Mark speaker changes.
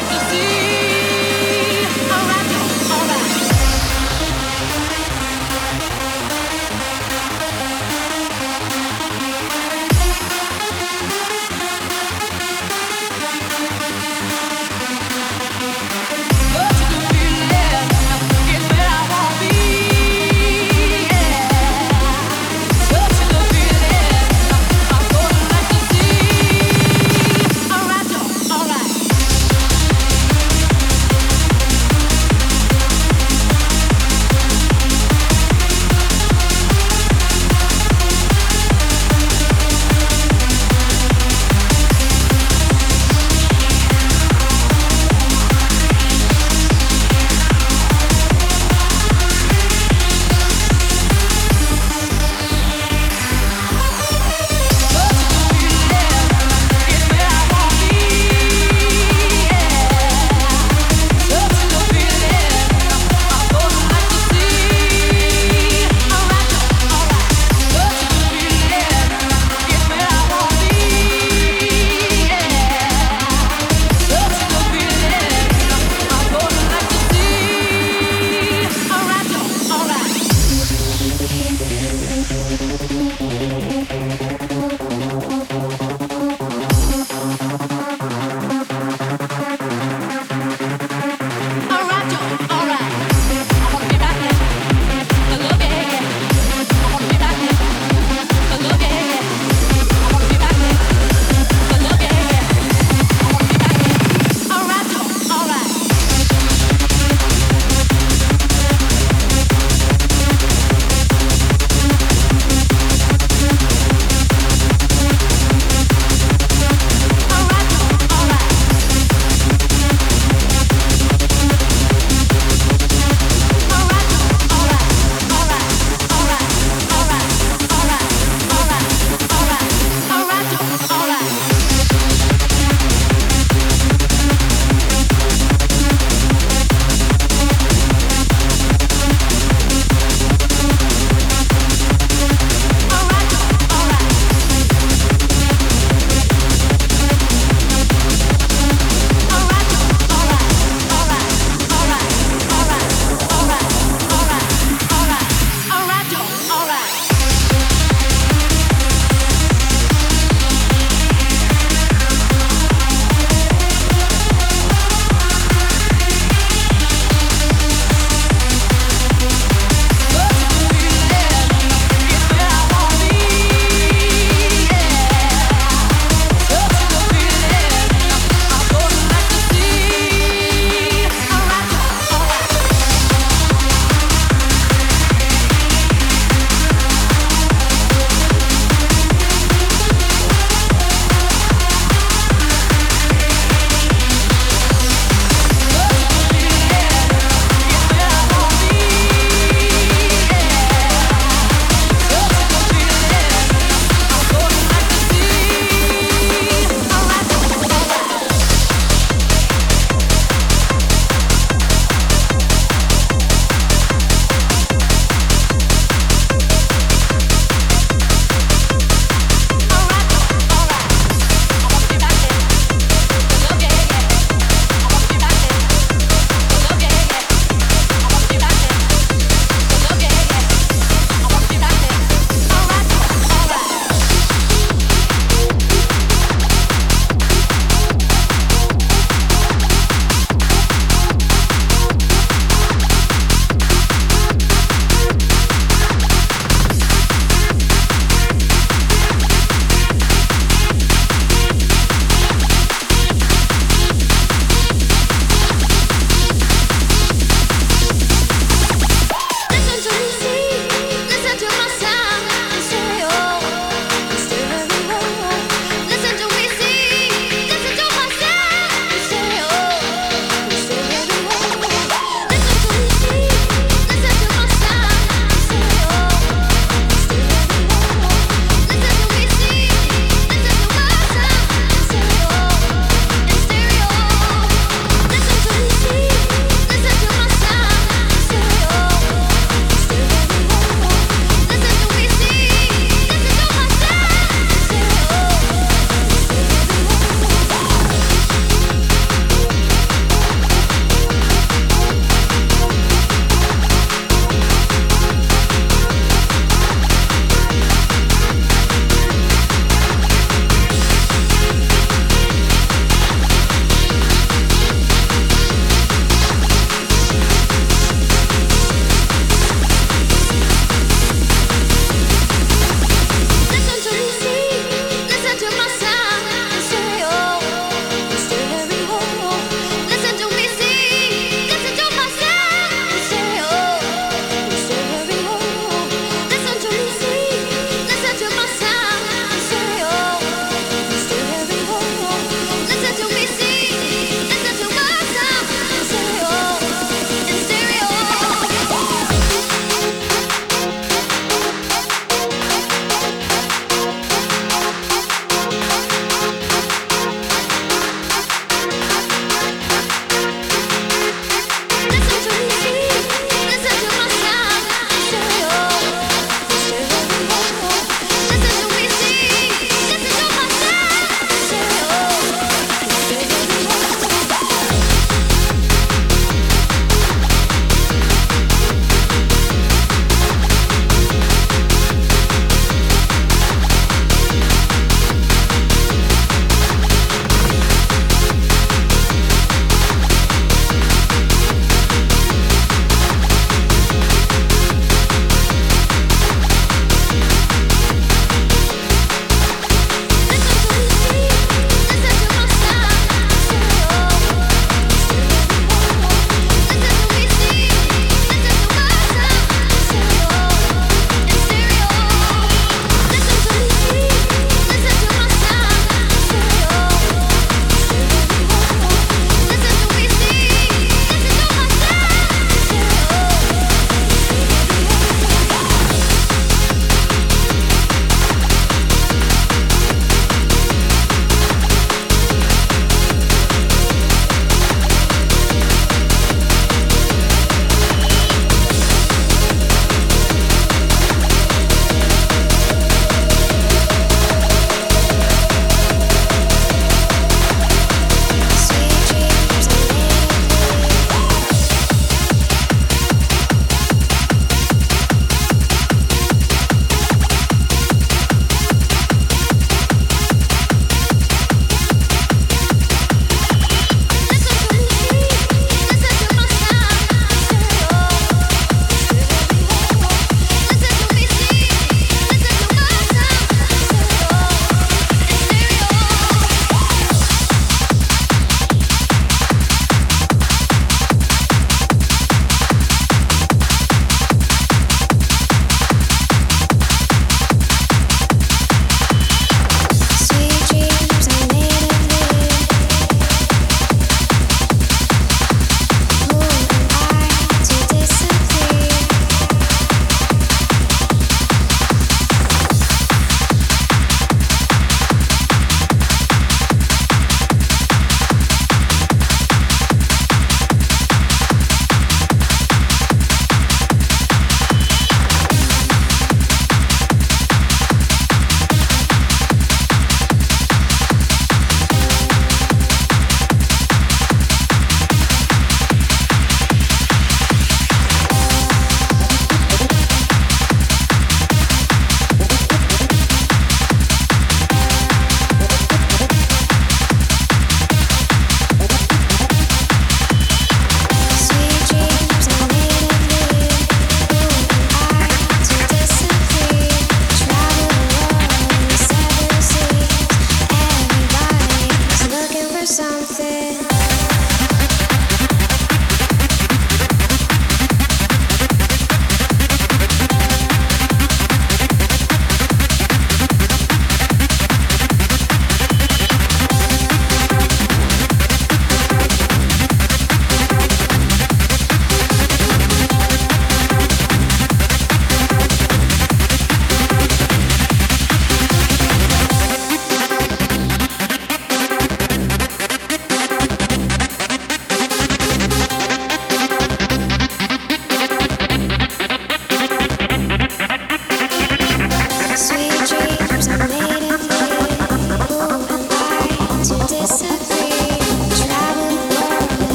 Speaker 1: like can see.